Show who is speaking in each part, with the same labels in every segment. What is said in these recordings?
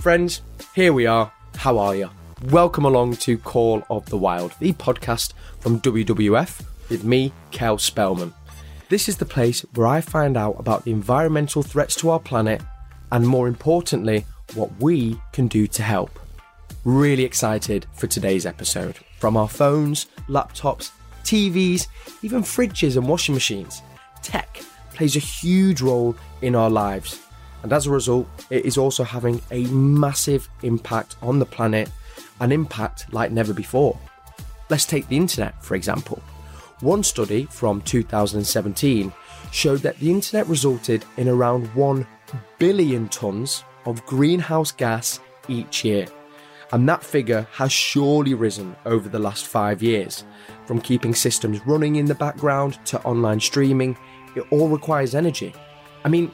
Speaker 1: Friends, here we are. How are you? Welcome along to Call of the Wild, the podcast from WWF with me, Cel Spellman. This is the place where I find out about the environmental threats to our planet and, more importantly, what we can do to help. Really excited for today's episode. From our phones, laptops, TVs, even fridges and washing machines, tech plays a huge role in our lives. And as a result, it is also having a massive impact on the planet, an impact like never before. Let's take the internet, for example. One study from 2017 showed that the internet resulted in around 1 billion tonnes of greenhouse gas each year. And that figure has surely risen over the last five years. From keeping systems running in the background to online streaming, it all requires energy. I mean,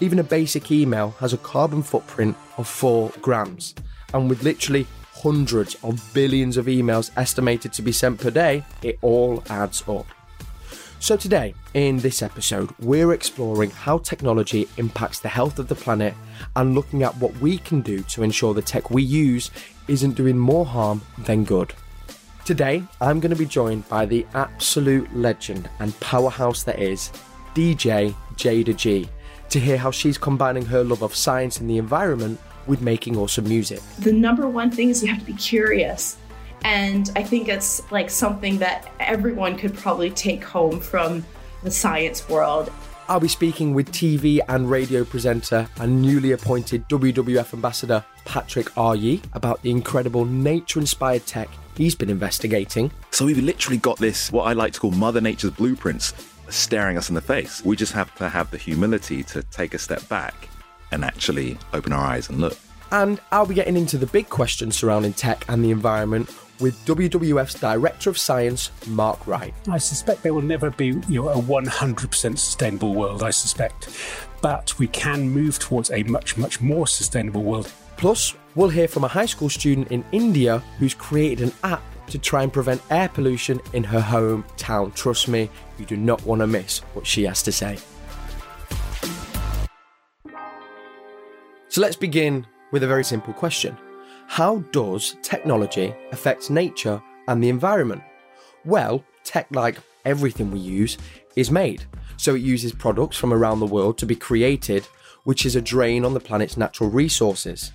Speaker 1: even a basic email has a carbon footprint of 4 grams. And with literally hundreds of billions of emails estimated to be sent per day, it all adds up. So, today, in this episode, we're exploring how technology impacts the health of the planet and looking at what we can do to ensure the tech we use isn't doing more harm than good. Today, I'm going to be joined by the absolute legend and powerhouse that is DJ Jayda G to hear how she's combining her love of science and the environment with making awesome music.
Speaker 2: The number one thing is you have to be curious. And I think it's like something that everyone could probably take home from the science world.
Speaker 1: I'll be speaking with TV and radio presenter and newly appointed WWF ambassador Patrick Aryee about the incredible nature inspired tech he's been investigating.
Speaker 3: So we've literally got this, what I like to call Mother Nature's blueprints, staring us in the face. We just have to have the humility to take a step back and actually open our eyes and look.
Speaker 1: And I'll be getting into the big questions surrounding tech and the environment with WWF's Director of Science, Mark Wright.
Speaker 4: I suspect there will never be you know, a 100% sustainable world, I suspect. But we can move towards a much, much more sustainable world.
Speaker 1: Plus, we'll hear from a high school student in India who's created an app to try and prevent air pollution in her hometown. Trust me, you do not want to miss what she has to say. So let's begin with a very simple question How does technology affect nature and the environment? Well, tech, like everything we use, is made. So it uses products from around the world to be created, which is a drain on the planet's natural resources.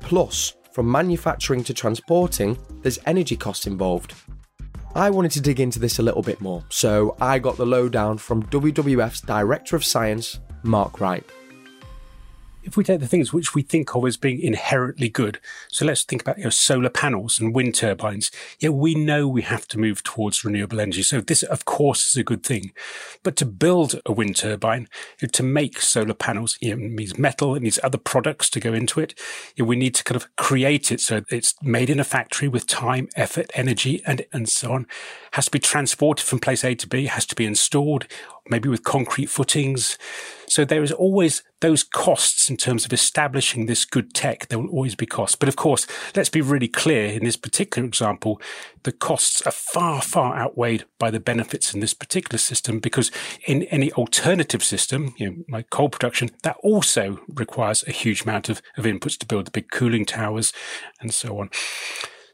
Speaker 1: Plus, from manufacturing to transporting, there's energy costs involved. I wanted to dig into this a little bit more, so I got the lowdown from WWF's Director of Science, Mark Wright
Speaker 4: if we take the things which we think of as being inherently good, so let's think about you know, solar panels and wind turbines. Yeah, we know we have to move towards renewable energy. So this, of course, is a good thing. But to build a wind turbine, you know, to make solar panels, you know, it needs metal, it needs other products to go into it. You know, we need to kind of create it so it's made in a factory with time, effort, energy, and, and so on. Has to be transported from place A to B, has to be installed, maybe with concrete footings. So there is always those costs in terms of establishing this good tech. There will always be costs. But of course, let's be really clear in this particular example, the costs are far, far outweighed by the benefits in this particular system because in any alternative system, you know, like coal production, that also requires a huge amount of, of inputs to build the big cooling towers and so on.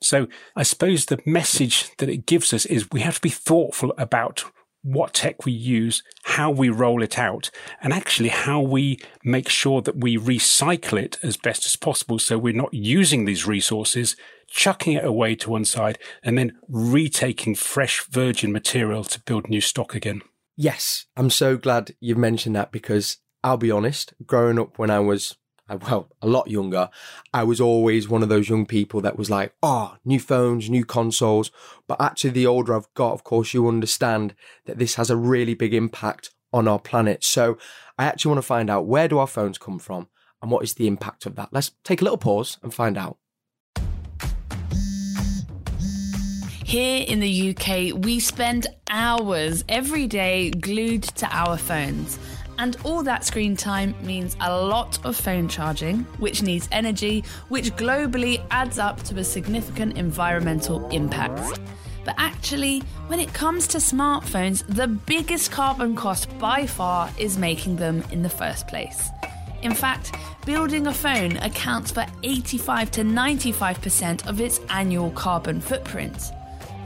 Speaker 4: So I suppose the message that it gives us is we have to be thoughtful about what tech we use, how we roll it out, and actually how we make sure that we recycle it as best as possible. So we're not using these resources, chucking it away to one side, and then retaking fresh virgin material to build new stock again.
Speaker 1: Yes, I'm so glad you've mentioned that because I'll be honest, growing up when I was well, a lot younger, I was always one of those young people that was like, oh, new phones, new consoles. But actually, the older I've got, of course, you understand that this has a really big impact on our planet. So I actually want to find out where do our phones come from and what is the impact of that? Let's take a little pause and find out.
Speaker 5: Here in the UK, we spend hours every day glued to our phones. And all that screen time means a lot of phone charging, which needs energy, which globally adds up to a significant environmental impact. But actually, when it comes to smartphones, the biggest carbon cost by far is making them in the first place. In fact, building a phone accounts for 85 to 95% of its annual carbon footprint.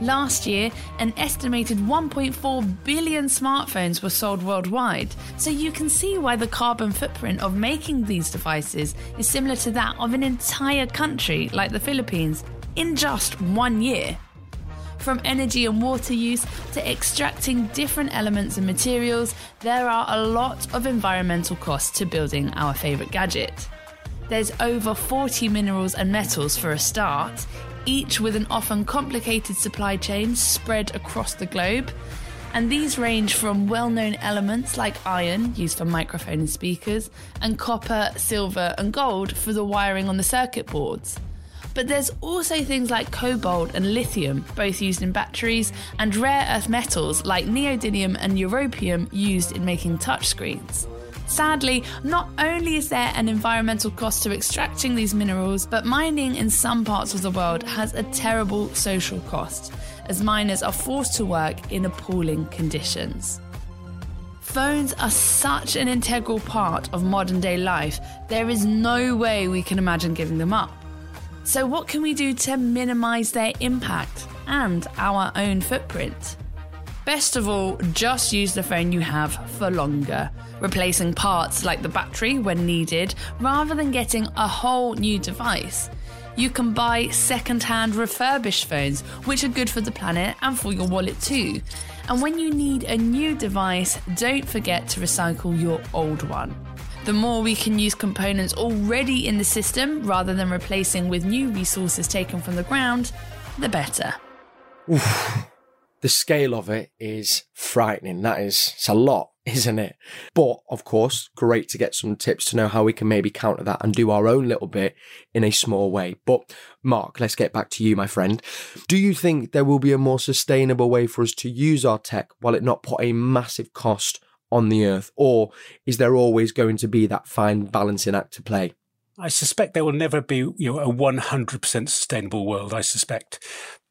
Speaker 5: Last year, an estimated 1.4 billion smartphones were sold worldwide, so you can see why the carbon footprint of making these devices is similar to that of an entire country like the Philippines in just one year. From energy and water use to extracting different elements and materials, there are a lot of environmental costs to building our favourite gadget. There's over 40 minerals and metals for a start, each with an often complicated supply chain spread across the globe. And these range from well known elements like iron, used for microphone and speakers, and copper, silver, and gold for the wiring on the circuit boards. But there's also things like cobalt and lithium, both used in batteries, and rare earth metals like neodymium and europium used in making touchscreens. Sadly, not only is there an environmental cost to extracting these minerals, but mining in some parts of the world has a terrible social cost, as miners are forced to work in appalling conditions. Phones are such an integral part of modern day life, there is no way we can imagine giving them up. So, what can we do to minimise their impact and our own footprint? Best of all, just use the phone you have for longer, replacing parts like the battery when needed rather than getting a whole new device. You can buy second hand refurbished phones, which are good for the planet and for your wallet too. And when you need a new device, don't forget to recycle your old one. The more we can use components already in the system rather than replacing with new resources taken from the ground, the better.
Speaker 1: Oof. The scale of it is frightening. That is, it's a lot, isn't it? But of course, great to get some tips to know how we can maybe counter that and do our own little bit in a small way. But Mark, let's get back to you, my friend. Do you think there will be a more sustainable way for us to use our tech while it not put a massive cost on the earth? Or is there always going to be that fine balancing act to play?
Speaker 4: I suspect there will never be you know, a 100% sustainable world, I suspect.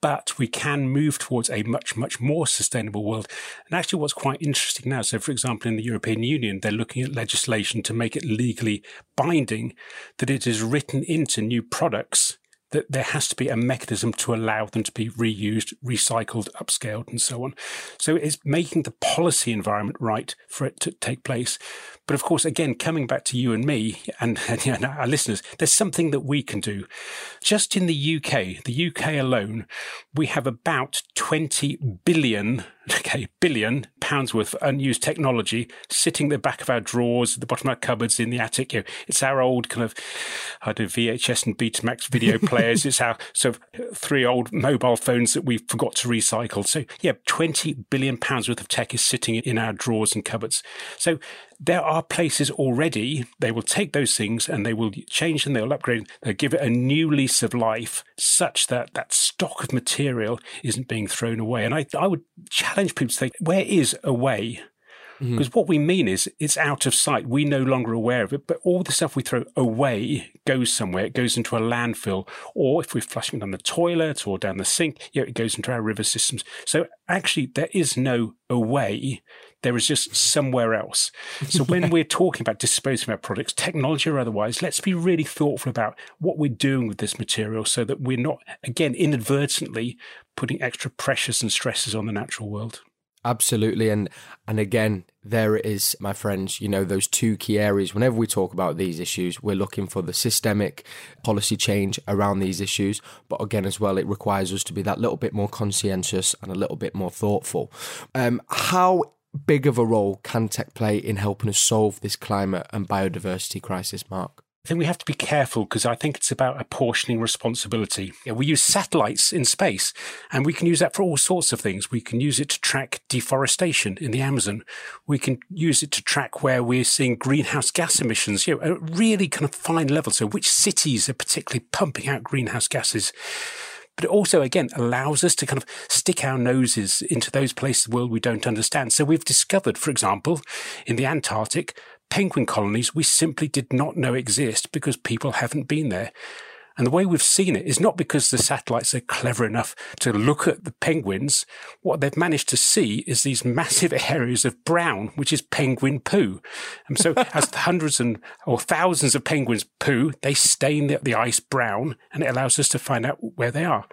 Speaker 4: But we can move towards a much, much more sustainable world. And actually, what's quite interesting now, so for example, in the European Union, they're looking at legislation to make it legally binding that it is written into new products that there has to be a mechanism to allow them to be reused, recycled, upscaled, and so on. So it's making the policy environment right for it to take place. But of course, again, coming back to you and me and, and our listeners, there's something that we can do. Just in the UK, the UK alone, we have about 20 billion okay, billion pounds worth of unused technology sitting at the back of our drawers, at the bottom of our cupboards, in the attic. You know, it's our old kind of, I do VHS and Betamax video players. it's our sort of three old mobile phones that we forgot to recycle. So yeah, 20 billion pounds worth of tech is sitting in our drawers and cupboards. So there are places already, they will take those things and they will change them, they'll upgrade, they'll give it a new lease of life such that that stock of material isn't being thrown away. And I, I would challenge people to think, where is a way? Because mm-hmm. what we mean is it's out of sight. We're no longer aware of it, but all the stuff we throw away goes somewhere. It goes into a landfill, or if we're flushing down the toilet or down the sink, you know, it goes into our river systems. So actually, there is no away. There is just somewhere else. So when we're talking about disposing of our products, technology or otherwise, let's be really thoughtful about what we're doing with this material so that we're not, again, inadvertently putting extra pressures and stresses on the natural world.
Speaker 1: Absolutely. And and again, there it is, my friends, you know, those two key areas. Whenever we talk about these issues, we're looking for the systemic policy change around these issues. But again, as well, it requires us to be that little bit more conscientious and a little bit more thoughtful. Um, how big of a role can tech play in helping us solve this climate and biodiversity crisis, Mark?
Speaker 4: I think we have to be careful because I think it's about apportioning responsibility. We use satellites in space and we can use that for all sorts of things. We can use it to track deforestation in the Amazon. We can use it to track where we're seeing greenhouse gas emissions, you know, at really kind of fine level. So which cities are particularly pumping out greenhouse gases but it also again allows us to kind of stick our noses into those places of the world we don't understand. So we've discovered, for example, in the Antarctic, penguin colonies we simply did not know exist because people haven't been there. And the way we've seen it is not because the satellites are clever enough to look at the penguins. What they've managed to see is these massive areas of brown, which is penguin poo. And so as hundreds and or thousands of penguins poo, they stain the, the ice brown and it allows us to find out where they are.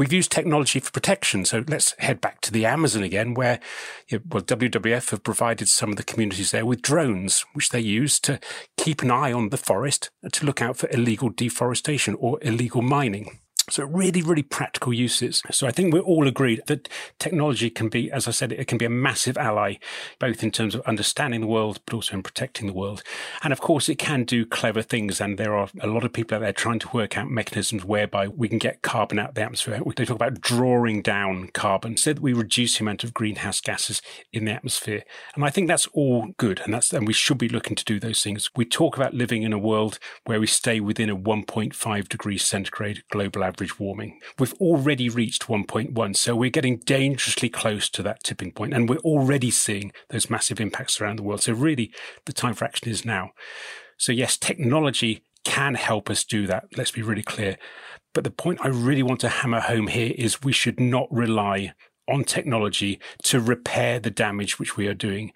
Speaker 4: We've used technology for protection. So let's head back to the Amazon again, where you know, well, WWF have provided some of the communities there with drones, which they use to keep an eye on the forest to look out for illegal deforestation or illegal mining. So really, really practical uses. So I think we're all agreed that technology can be, as I said, it can be a massive ally, both in terms of understanding the world, but also in protecting the world. And of course, it can do clever things. And there are a lot of people out there trying to work out mechanisms whereby we can get carbon out of the atmosphere. They talk about drawing down carbon so that we reduce the amount of greenhouse gases in the atmosphere. And I think that's all good. And that's, and we should be looking to do those things. We talk about living in a world where we stay within a 1.5 degrees centigrade global average average warming. We've already reached 1.1, so we're getting dangerously close to that tipping point, and we're already seeing those massive impacts around the world. So, really, the time for action is now. So, yes, technology can help us do that. Let's be really clear. But the point I really want to hammer home here is we should not rely on technology to repair the damage which we are doing.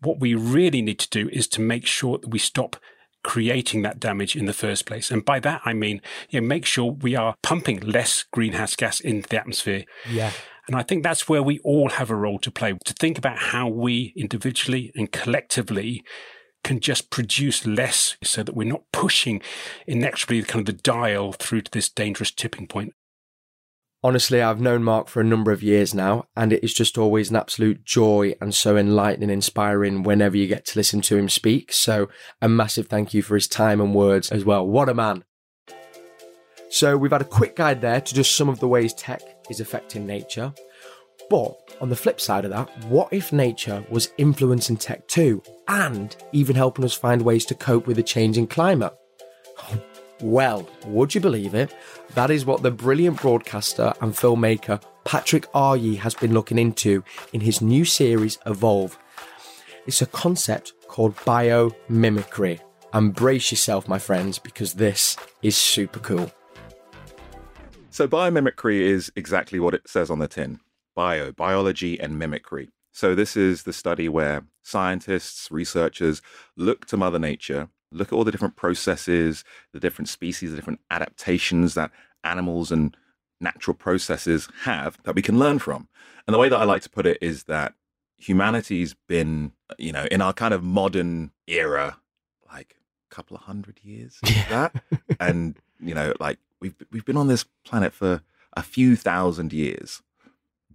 Speaker 4: What we really need to do is to make sure that we stop creating that damage in the first place. And by that, I mean, you know, make sure we are pumping less greenhouse gas into the atmosphere.
Speaker 1: Yeah.
Speaker 4: And I think that's where we all have a role to play to think about how we individually and collectively can just produce less so that we're not pushing inexorably kind of the dial through to this dangerous tipping point.
Speaker 1: Honestly, I've known Mark for a number of years now, and it is just always an absolute joy and so enlightening, inspiring whenever you get to listen to him speak. So, a massive thank you for his time and words as well. What a man. So, we've had a quick guide there to just some of the ways tech is affecting nature. But on the flip side of that, what if nature was influencing tech too, and even helping us find ways to cope with the changing climate? Well, would you believe it? That is what the brilliant broadcaster and filmmaker Patrick Aryee has been looking into in his new series Evolve. It's a concept called biomimicry. And brace yourself, my friends, because this is super cool.
Speaker 3: So, biomimicry is exactly what it says on the tin bio, biology, and mimicry. So, this is the study where scientists, researchers look to Mother Nature Look at all the different processes, the different species, the different adaptations that animals and natural processes have that we can learn from. And the way that I like to put it is that humanity's been, you know, in our kind of modern era, like a couple of hundred years, yeah. that, and you know, like we've we've been on this planet for a few thousand years,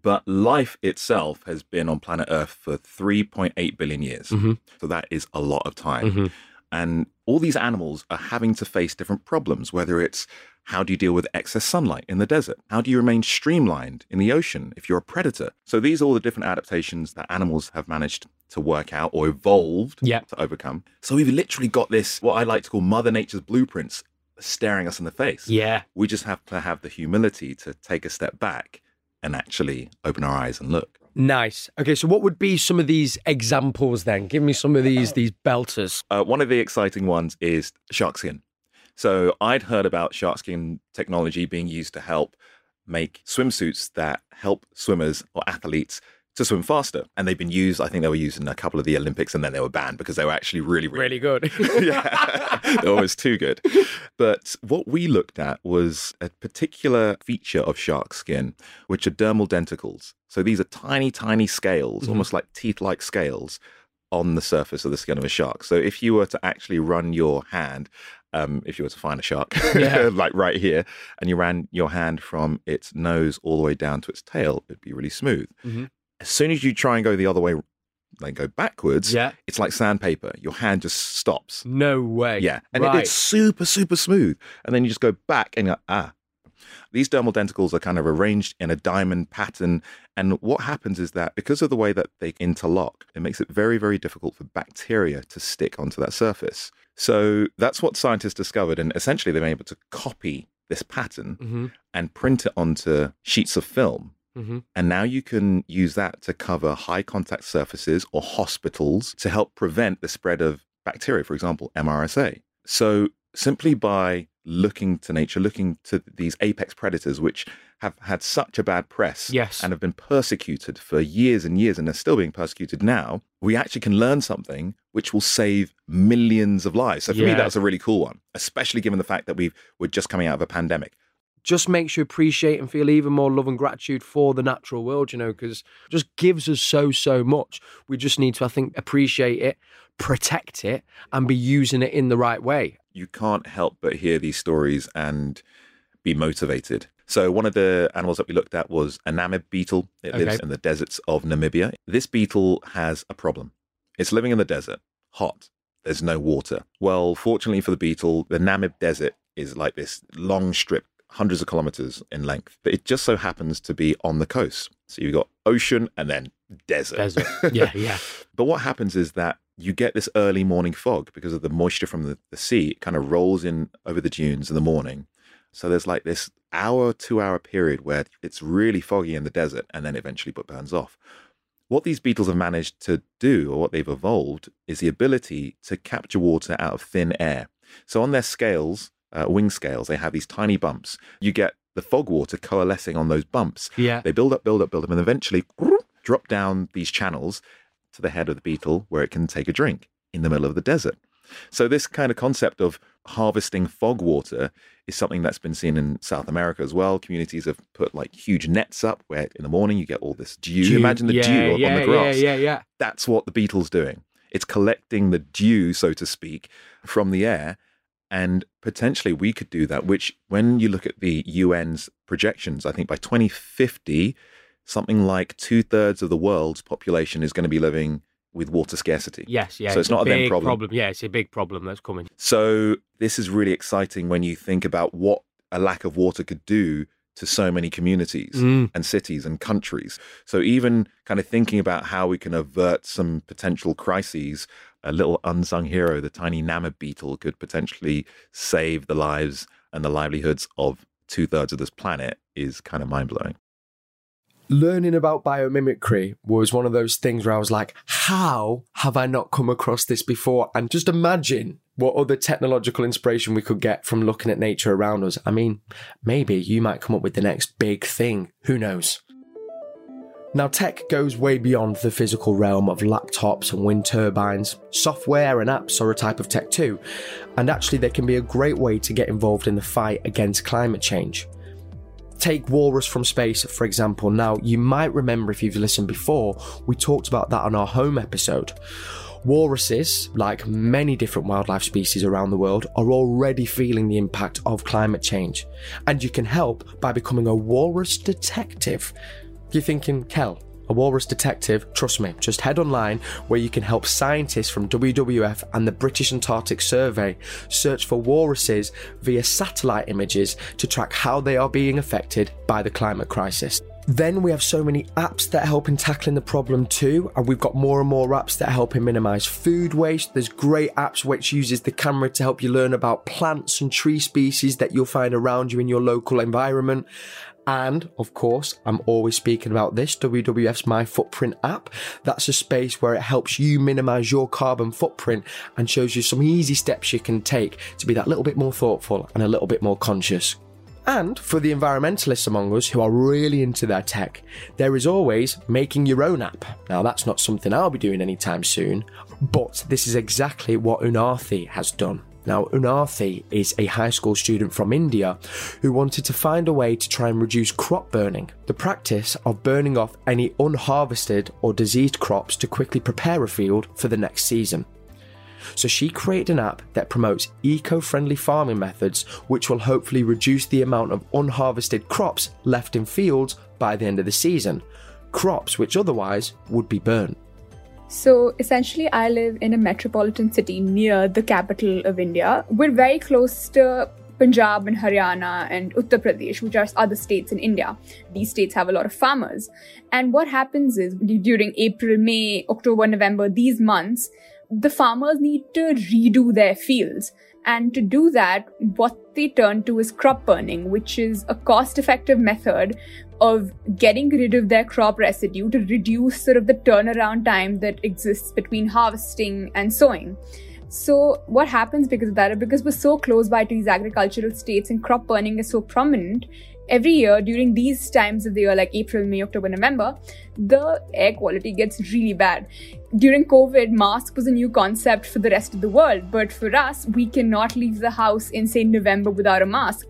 Speaker 3: but life itself has been on planet Earth for 3.8 billion years. Mm-hmm. So that is a lot of time. Mm-hmm. And all these animals are having to face different problems, whether it's how do you deal with excess sunlight in the desert? How do you remain streamlined in the ocean if you're a predator? So these are all the different adaptations that animals have managed to work out or evolved
Speaker 1: yep.
Speaker 3: to overcome. So we've literally got this, what I like to call Mother Nature's blueprints staring us in the face.
Speaker 1: Yeah.
Speaker 3: We just have to have the humility to take a step back and actually open our eyes and look.
Speaker 1: Nice. Okay, so what would be some of these examples then? Give me some of these these belters.
Speaker 3: Uh, one of the exciting ones is shark skin. So I'd heard about shark skin technology being used to help make swimsuits that help swimmers or athletes to swim faster. And they've been used, I think they were used in a couple of the Olympics and then they were banned because they were actually really,
Speaker 1: really, really good.
Speaker 3: yeah, they were almost too good. But what we looked at was a particular feature of shark skin, which are dermal denticles. So these are tiny, tiny scales, mm-hmm. almost like teeth like scales on the surface of the skin of a shark. So if you were to actually run your hand, um, if you were to find a shark, yeah. like right here, and you ran your hand from its nose all the way down to its tail, it'd be really smooth. Mm-hmm. As soon as you try and go the other way, like go backwards,
Speaker 1: yeah.
Speaker 3: it's like sandpaper. Your hand just stops.
Speaker 1: No way.
Speaker 3: Yeah. And
Speaker 1: right.
Speaker 3: it, it's super, super smooth. And then you just go back and you're, ah, these dermal denticles are kind of arranged in a diamond pattern. And what happens is that because of the way that they interlock, it makes it very, very difficult for bacteria to stick onto that surface. So that's what scientists discovered. And essentially, they've been able to copy this pattern mm-hmm. and print it onto sheets of film. Mm-hmm. And now you can use that to cover high contact surfaces or hospitals to help prevent the spread of bacteria, for example, MRSA. So simply by looking to nature, looking to these apex predators, which have had such a bad press
Speaker 1: Yes.
Speaker 3: and have been persecuted for years and years and are still being persecuted now, we actually can learn something which will save millions of lives. So for me,
Speaker 1: Yeah.
Speaker 3: that's a really cool one, especially given the fact that we've, we're just coming out of a pandemic.
Speaker 1: Just makes you appreciate and feel even more love and gratitude for the natural world, you know, because it just gives us so, so much. We just need to, I think, appreciate it, protect it, and be using it in the right way.
Speaker 3: you can't help but hear these stories and be motivated. So one of the animals that we looked at was a namib beetle. It lives in the deserts of Namibia. This beetle has a problem. It's living in the desert, hot. There's no water. Well, fortunately for the beetle, the Namib Desert is like this long strip, hundreds of kilometers in length. But it just so happens to be on the coast. So you've got ocean and then desert.
Speaker 1: Desert. Yeah, yeah.
Speaker 3: But what happens is that you get this early morning fog because of the moisture from the, the sea. It kind of rolls in over the dunes in the morning. So there's like this hour, two hour period where it's really foggy in the desert and then eventually burns off. What these beetles have managed to do, or what they've evolved, is the ability to capture water out of thin air. So on their scales, uh, wing scales, they have these tiny bumps. You get the fog water coalescing on those bumps.
Speaker 1: Yeah.
Speaker 3: They build up, build up, build up, and eventually drop down these channels to the head of the beetle where it can take a drink in the middle of the desert. So, this kind of concept of harvesting fog water is something that's been seen in South America as well. Communities have put like huge nets up where in the morning you get all this dew. Imagine the
Speaker 1: yeah,
Speaker 3: dew
Speaker 1: yeah,
Speaker 3: on the grass.
Speaker 1: Yeah, yeah, yeah.
Speaker 3: That's what the beetle's doing. It's collecting the dew, so to speak, from the air. And potentially we could do that, which when you look at the UN's projections, I think by 2050, something like two thirds of the world's population is going to be living with water scarcity.
Speaker 1: Yes, yeah.
Speaker 3: So it's not a
Speaker 1: big
Speaker 3: problem.
Speaker 1: Yeah, it's a big problem that's coming.
Speaker 3: So this is really exciting when you think about what a lack of water could do to so many communities
Speaker 1: Mm.
Speaker 3: and cities and countries. So even kind of thinking about how we can avert some potential crises, a little unsung hero, the tiny namib beetle, could potentially save the lives and the livelihoods of two thirds of this planet is kind of mind blowing.
Speaker 1: learning about biomimicry was one of those things where I was like, how have I not come across this before? And just imagine what other technological inspiration we could get from looking at nature around us. I mean, maybe you might come up with the next big thing. Who knows? Now, tech goes way beyond the physical realm of laptops and wind turbines. Software and apps are a type of tech too, and actually, they can be a great way to get involved in the fight against climate change. Take Walrus from Space, for example. Now, you might remember if you've listened before, we talked about that on our home episode. Walruses, like many different wildlife species around the world, are already feeling the impact of climate change. And you can help by becoming a walrus detective. You're thinking, Cel, a walrus detective, trust me, just head online where you can help scientists from WWF and the British Antarctic Survey search for walruses via satellite images to track how they are being affected by the climate crisis. Then we have so many apps that help in tackling the problem too, and we've got more and more apps that help in minimize food waste. There's great apps which uses the camera to help you learn about plants and tree species that you'll find around you in your local environment. And of course, I'm always speaking about this WWF's My Footprint app. That's a space where it helps you minimize your carbon footprint and shows you some easy steps you can take to be that little bit more thoughtful and a little bit more conscious. And for the environmentalists among us who are really into their tech, there is always making your own app. Now, that's not something I'll be doing anytime soon, but this is exactly what Unarthi has done. Now, Unarthi is a high school student from India who wanted to find a way to try and reduce crop burning, the practice of burning off any unharvested or diseased crops to quickly prepare a field for the next season. So she created an app that promotes eco friendly farming methods, which will hopefully reduce the amount of unharvested crops left in fields by the end of the season. Crops which otherwise would be burnt.
Speaker 6: So essentially, I live in a metropolitan city near the capital of India. We're very close to Punjab and Haryana and Uttar Pradesh, which are other states in India. These states have a lot of farmers. And what happens is during April, May, October, November, these months, the farmers need to redo their fields. And to do that, what they turn to is crop burning, which is a cost effective method of getting rid of their crop residue to reduce sort of the turnaround time that exists between harvesting and sowing. So, what happens because of that? Because we're so close by to these agricultural states and crop burning is so prominent, every year during these times of the year, like April, May, October, November, the air quality gets really bad. During COVID, mask was a new concept for the rest of the world, but for us, we cannot leave the house in, say, November without a mask.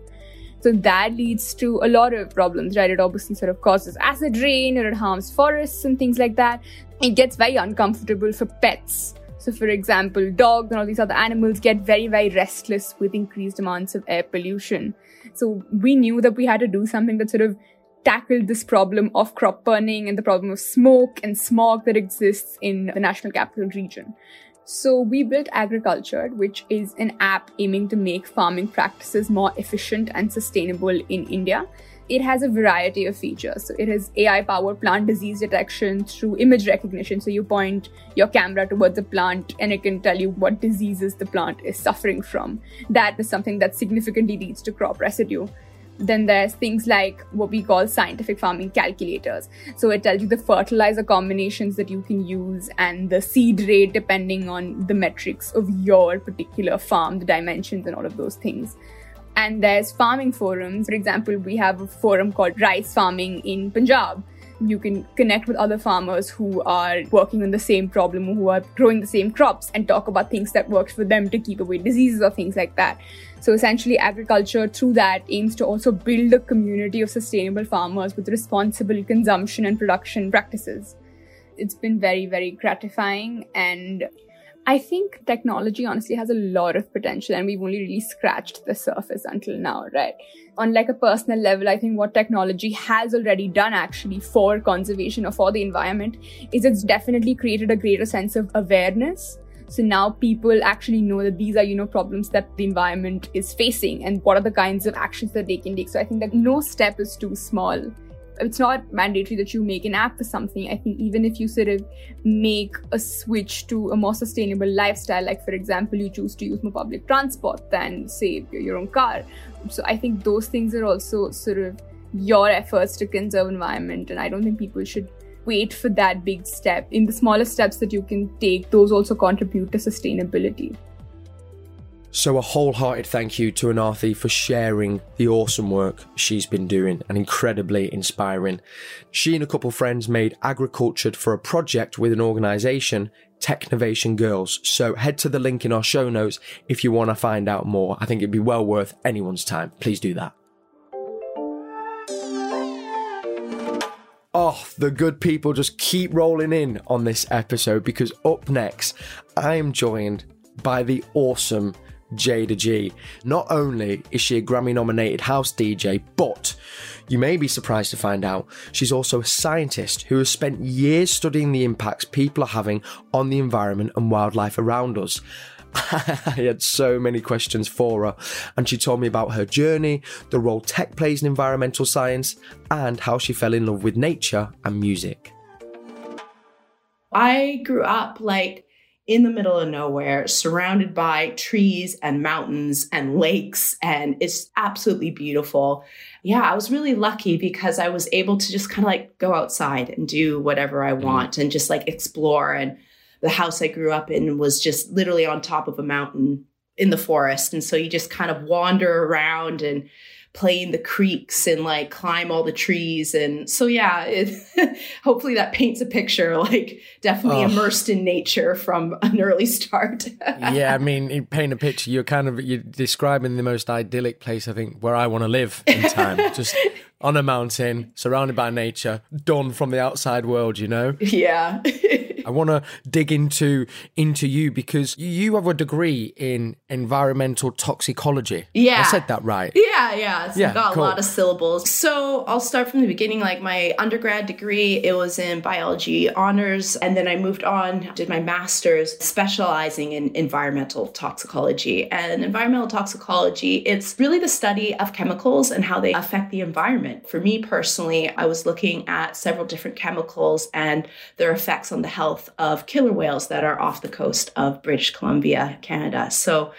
Speaker 6: So that leads to a lot of problems, right? It obviously sort of causes acid rain or it harms forests and things like that. It gets very uncomfortable for pets. So, for example, dogs and all these other animals get very, very restless with increased amounts of air pollution. So, we knew that we had to do something that sort of tackled this problem of crop burning and the problem of smoke and smog that exists in the national capital region. So we built Agricultured, which is an app aiming to make farming practices more efficient and sustainable in India. It has a variety of features. So it has AI powered plant disease detection through image recognition. So you point your camera towards a plant and it can tell you what diseases the plant is suffering from. That is something that significantly leads to crop residue. Then there's things like what we call scientific farming calculators. So it tells you the fertilizer combinations that you can use and the seed rate depending on the metrics of your particular farm, the dimensions, and all of those things. And there's farming forums. For example, we have a forum called Rice Farming in Punjab. You can connect with other farmers who are working on the same problem, who are growing the same crops, and talk about things that works for them to keep away diseases or things like that. So essentially, agriculture through that aims to also build a community of sustainable farmers with responsible consumption and production practices. It's been very, very gratifying and I think technology honestly has a lot of potential and we've only really scratched the surface until now, right? On like a personal level, I think what technology has already done actually for conservation or for the environment is it's definitely created a greater sense of awareness so now people actually know that these are, you know, problems that the environment is facing and what are the kinds of actions that they can take. So I think that no step is too small. It's not mandatory that you make an app for something. I think even if you sort of make a switch to a more sustainable lifestyle, like for example, you choose to use more public transport than say your own car. So I think those things are also sort of your efforts to conserve environment. And I don't think people should wait for that big step. In the smaller steps that you can take, those also contribute to sustainability.
Speaker 1: So, a wholehearted thank you to Anathi for sharing the awesome work she's been doing and incredibly inspiring. She and a couple of friends made Agricultured for a project with an organisation, Technovation Girls. So, head to the link in our show notes if you want to find out more. I think it'd be well worth anyone's time. Please do that. Oh, the good people just keep rolling in on this episode because up next, I am joined by the awesome Jayda G. Not only is she a Grammy nominated house DJ, but you may be surprised to find out she's also a scientist who has spent years studying the impacts people are having on the environment and wildlife around us. I had so many questions for her, and she told me about her journey, the role tech plays in environmental science, and how she fell in love with nature and music.
Speaker 2: I grew up like in the middle of nowhere, surrounded by trees and mountains and lakes, and it's absolutely beautiful. Yeah, I was really lucky because I was able to just kind of like go outside and do whatever I mm-hmm. want mm. and just like explore and the house I grew up in was just literally on top of a mountain in the forest. And so you just kind of wander around and play in the creeks and like climb all the trees. And so, yeah, it, hopefully that paints a picture like definitely oh. immersed in nature from an early start.
Speaker 1: yeah, I mean, you paint a picture, you're kind of you're describing the most idyllic place, I think, where I want to live in time. Just on a mountain, surrounded by nature, done from the outside world, you know?
Speaker 2: Yeah.
Speaker 1: I want to dig into into you because you have a degree in environmental toxicology.
Speaker 2: Yeah,
Speaker 1: I said that right.
Speaker 2: Yeah, yeah. It's yeah, got cool. a lot of syllables. So I'll start from the beginning. Like my undergrad degree, it was in biology honors, and then I moved on, did my master's, specializing in environmental toxicology. And environmental toxicology, it's really the study of chemicals and how they affect the environment. For me personally, I was looking at several different chemicals and their effects on the health health of killer whales that are off the coast of British Columbia, Canada. So,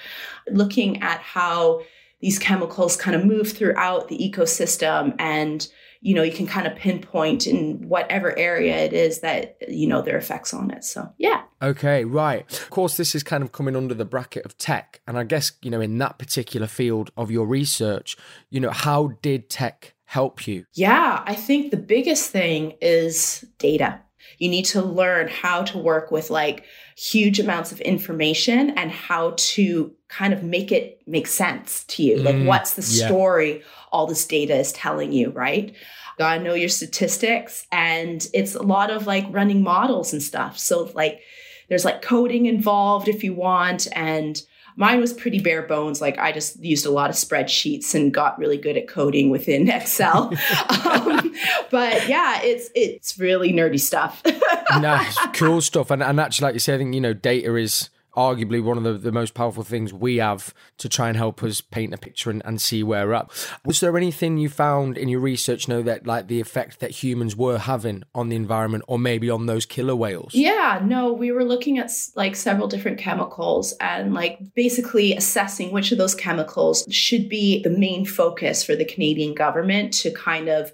Speaker 2: looking at how these chemicals kind of move throughout the ecosystem and you know, you can kind of pinpoint in whatever area it is that, you know, their effects on it. So, yeah.
Speaker 1: Okay, right. Of course, this is kind of coming under the bracket of tech. And I guess, you know, in that particular field of your research, you know, how did tech help you?
Speaker 2: Yeah, I think the biggest thing is data. You need to learn how to work with like huge amounts of information and how to kind of make it make sense to you. Like,
Speaker 1: Mm,
Speaker 2: what's the
Speaker 1: yeah.
Speaker 2: story all this data is telling you, right? Gotta know your statistics. And it's a lot of like running models and stuff. So, like, there's like coding involved if you want. And mine was pretty bare bones. Like, I just used a lot of spreadsheets and got really good at coding within Excel. um, but yeah, it's it's really nerdy stuff.
Speaker 1: nice, cool stuff. And, and actually, like you say, I think, you know, data is arguably one of the, the most powerful things we have to try and help us paint a picture and, and see where we're at. Was there anything you found in your research, know, that like the effect that humans were having on the environment or maybe on those killer whales?
Speaker 2: Yeah, no, we were looking at like several different chemicals and like basically assessing which of those chemicals should be the main focus for the Canadian government to kind of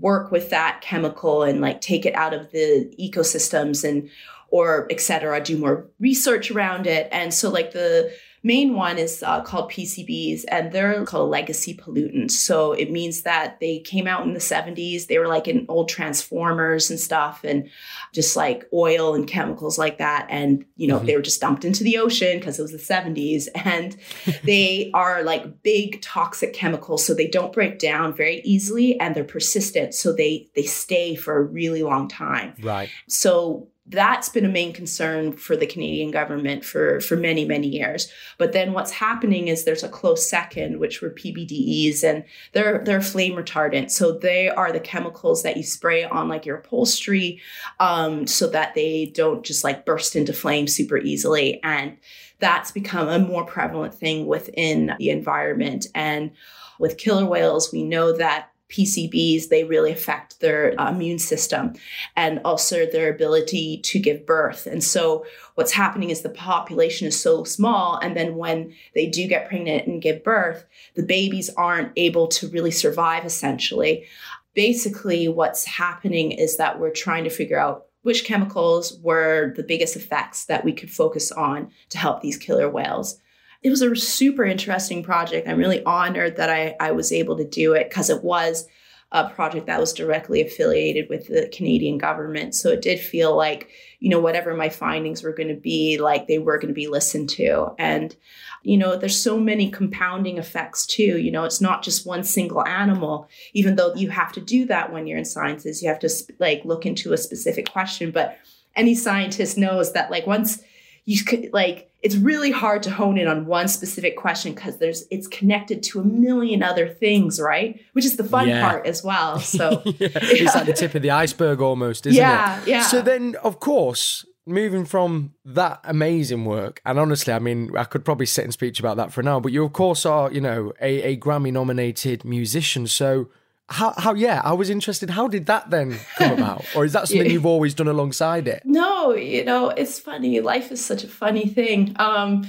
Speaker 2: work with that chemical and like take it out of the ecosystems and or et cetera, do more research around it. And so like the main one is uh, called PCBs and they're called legacy pollutants. So it means that they came out in the 70s. They were like in old transformers and stuff and just like oil and chemicals like that. And, you know,
Speaker 1: Mhm.
Speaker 2: they were just dumped into the ocean because it was the 70s. And they are like big toxic chemicals. So they don't break down very easily and they're persistent. So they they stay for a really long time.
Speaker 1: Right.
Speaker 2: So that's been a main concern for the Canadian government for, for many, many years. But then what's happening is there's a close second, which were PBDEs, and they're they're flame retardant. So they are the chemicals that you spray on like your upholstery, um, so that they don't just like burst into flame super easily. And that's become a more prevalent thing within the environment. And with killer whales, we know that PCBs, they really affect their uh, immune system and also their ability to give birth. And so what's happening is the population is so small. And then when they do get pregnant and give birth, the babies aren't able to really survive essentially. Basically, what's happening is that we're trying to figure out which chemicals were the biggest effects that we could focus on to help these killer whales it was a super interesting project. I'm really honored that I, I was able to do it because it was a project that was directly affiliated with the Canadian government. So it did feel like, you know, whatever my findings were going to be, like they were going to be listened to. And, you know, there's so many compounding effects too. You know, it's not just one single animal, even though you have to do that when you're in sciences. You have to like look into a specific question. But any scientist knows that like once you could like it's really hard to hone in on one specific question because there's it's connected to a million other things right which is the fun
Speaker 1: Yeah.
Speaker 2: part as well so
Speaker 1: yeah. It's like the tip of the iceberg almost, isn't
Speaker 2: Yeah,
Speaker 1: it?
Speaker 2: yeah.
Speaker 1: So then, of course, moving from that amazing work, and honestly, I mean, I could probably sit and speech about that for now, but you, of course, are, you know, a, a Grammy nominated musician. So, how, how, yeah, I was interested. How did that then come about? Or is that something
Speaker 2: Yeah.
Speaker 1: you've always done alongside it?
Speaker 2: no you know it's funny life is such a funny thing um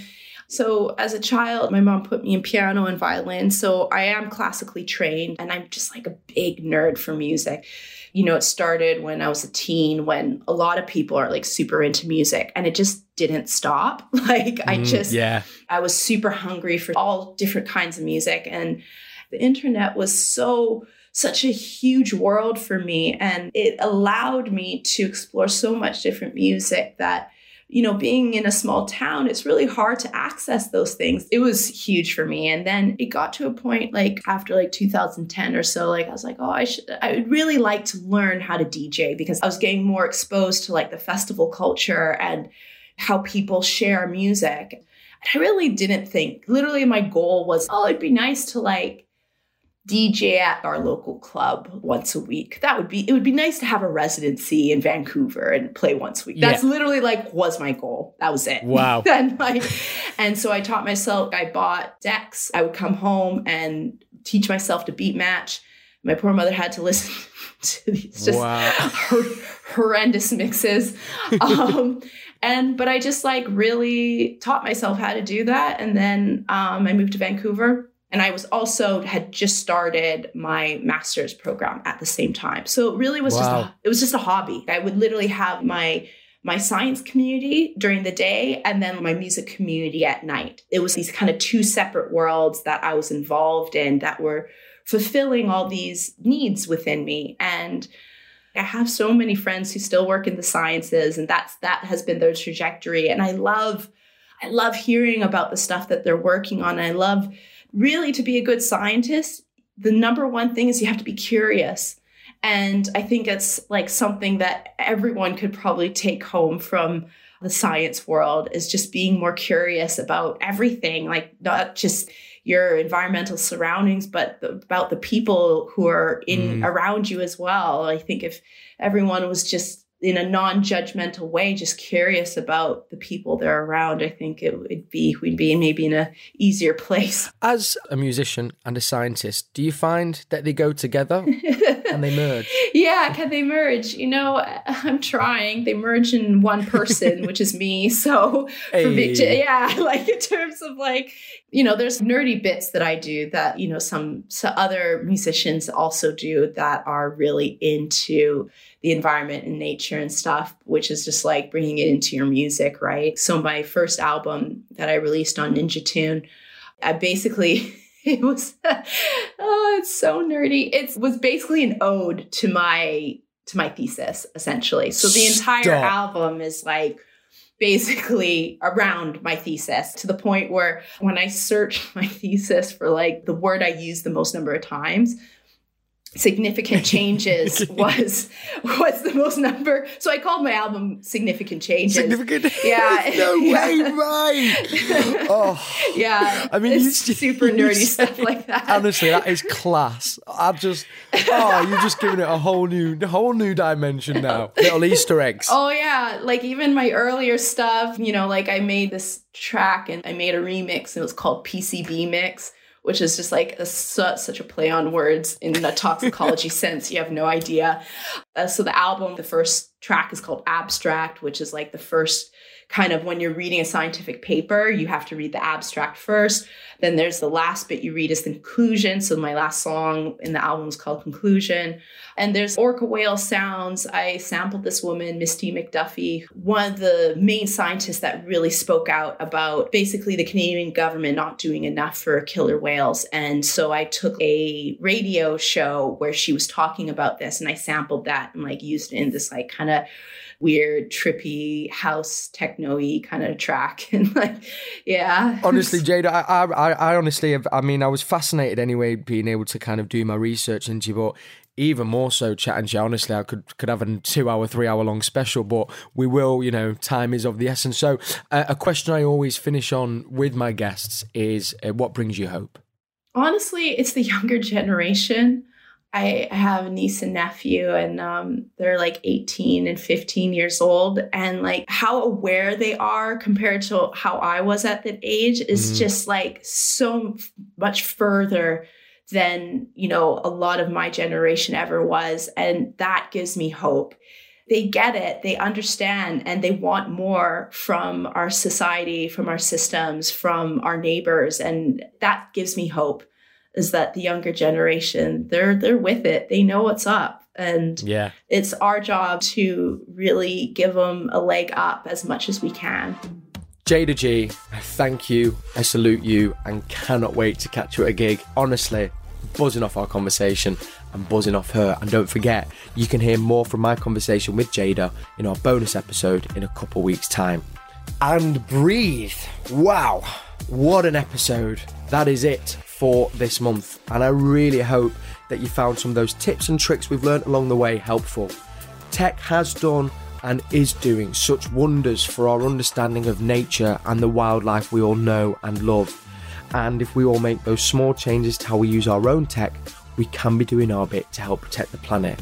Speaker 2: so as a child my mom put me in piano and violin so i am classically trained and i'm just like a big nerd for music you know it started when i was a teen when a lot of people are like super into music and it just didn't stop like i
Speaker 1: Mm,
Speaker 2: just
Speaker 1: yeah.
Speaker 2: I was super hungry for all different kinds of music. And the internet was so, such a huge world for me. And it allowed me to explore so much different music that, you know, being in a small town, it's really hard to access those things. It was huge for me. And then it got to a point like after like 2010 or so, like I was like, oh, I should, I would really like to learn how to DJ because I was getting more exposed to like the festival culture and how people share music. And I really didn't think, literally, my goal was, oh, it'd be nice to like DJ at our local club once a week. That would be, it would be nice to have a residency in Vancouver and play once a week. That's literally like was my goal. That was it.
Speaker 1: Wow.
Speaker 2: and like, and so I taught myself, I bought decks. I would come home and teach myself to beat match. My poor mother had to listen to these just
Speaker 1: Wow.
Speaker 2: hor- horrendous mixes. Um, and but I just like really taught myself how to do that, and then um, I moved to Vancouver, And I was also had just started my master's program at the same time. So it really was
Speaker 1: Wow.
Speaker 2: just a, it was just a hobby. I would literally have my my science community during the day and then my music community at night. It was these kind of two separate worlds that I was involved in that were fulfilling all these needs within me. And I have so many friends who still work in the sciences and that's that has been their trajectory. And I love I love hearing about the stuff that they're working on. I love really to be a good scientist, the number one thing is you have to be curious. And I think it's like something that everyone could probably take home from the science world is just being more curious about everything, like not just your environmental surroundings, but the, about the people who are in
Speaker 1: Mm.
Speaker 2: around you as well. I think if everyone was just in a non-judgmental way, just curious about the people they're around, I think it would be we'd be maybe in a easier place.
Speaker 1: As a musician and a scientist, do you find that they go together and they merge?
Speaker 2: yeah, can they merge? You know, I'm trying. They merge in one person, which is me. So, for me to- yeah, like in terms of like, you know, there's nerdy bits that I do that you know some, some other musicians also do that are really into the environment and nature and stuff, which is just like bringing it into your music, right? So my first album that I released on Ninja Tune, I basically it was oh, it's so nerdy. It was basically an ode to my to my thesis, essentially. So the entire
Speaker 1: Stop.
Speaker 2: album is like basically around my thesis to the point where when I search my thesis for like the word I use the most number of times, significant changes was was the most number. So I called my album Significant Changes.
Speaker 1: Significant.
Speaker 2: Yeah.
Speaker 1: no
Speaker 2: Yeah.
Speaker 1: way, right? Oh.
Speaker 2: Yeah.
Speaker 1: I mean,
Speaker 2: it's
Speaker 1: you-
Speaker 2: super
Speaker 1: you
Speaker 2: nerdy
Speaker 1: say-
Speaker 2: stuff like that.
Speaker 1: Honestly, that is class. I just, oh, you've just given it a whole new, whole new dimension now. Little Easter eggs.
Speaker 2: Oh yeah, like even my earlier stuff, you know, like I made this track and I made a remix and it was called PCB mix, which is just like a, su- such a play on words in a toxicology sense. You have no idea. Uh, so the album, the first track is called Abstract, which is like the first kind of when you're reading a scientific paper, you have to read the abstract first. Then there's the last bit you read is the conclusion. So my last song in the album is called Conclusion. And there's orca whale sounds. I sampled this woman, Misty MacDuffee, one of the main scientists that really spoke out about basically the Canadian government not doing enough for killer whales. And so I took a radio show where she was talking about this and I sampled that and like used it in this like kind of weird, trippy house techno-y kind of track. And like, yeah.
Speaker 1: Honestly, Jayda, I, I, I honestly, have, I mean, I was fascinated anyway, being able to kind of do my research into you, but even more so chatting to you. Honestly, I could could have a two-hour, three-hour-long special, but we will. You know, time is of the essence. So, uh, a question I always finish on with my guests is, uh, "What brings you hope?"
Speaker 2: honestly, it's the younger generation. I have a niece and nephew, and um, they're like 18 and 15 years old. And like how aware they are compared to how I was at that age is
Speaker 1: Mm.
Speaker 2: just like so much further than, you know, a lot of my generation ever was. And that gives me hope. They get it, they understand, and they want more from our society, from our systems, from our neighbors. And that gives me hope is that the younger generation they're they're with it they know what's up and
Speaker 1: Yeah,
Speaker 2: it's our job to really give them a leg up as much as we can
Speaker 1: Jayda G, I thank you, I salute you, and cannot wait to catch you at a gig. Honestly, buzzing off our conversation and buzzing off her. And don't forget, you can hear more from my conversation with Jayda in our bonus episode in a couple weeks' time. And breathe. Wow, what an episode! That is it for this month. And I really hope that you found some of those tips and tricks we've learned along the way helpful. Tech has done and is doing such wonders for our understanding of nature and the wildlife we all know and love. And if we all make those small changes to how we use our own tech, we can be doing our bit to help protect the planet.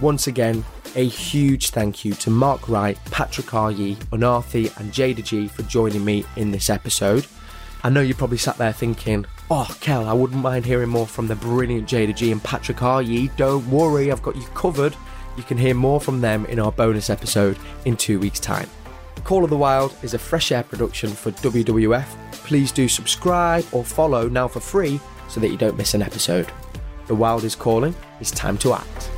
Speaker 1: Once again, a huge thank you to Mark Wright, Patrick Aryee, Unarthi, and Jayda G for joining me in this episode. I know you probably sat there thinking, oh, Cel, I wouldn't mind hearing more from the brilliant Jayda G and Patrick Aryee. Don't worry, I've got you covered. You can hear more from them in our bonus episode in two weeks' time. Call of the Wild is a fresh air production for WWF, please do subscribe or follow now for free so that you don't miss an episode. The Wild is calling, it's time to act.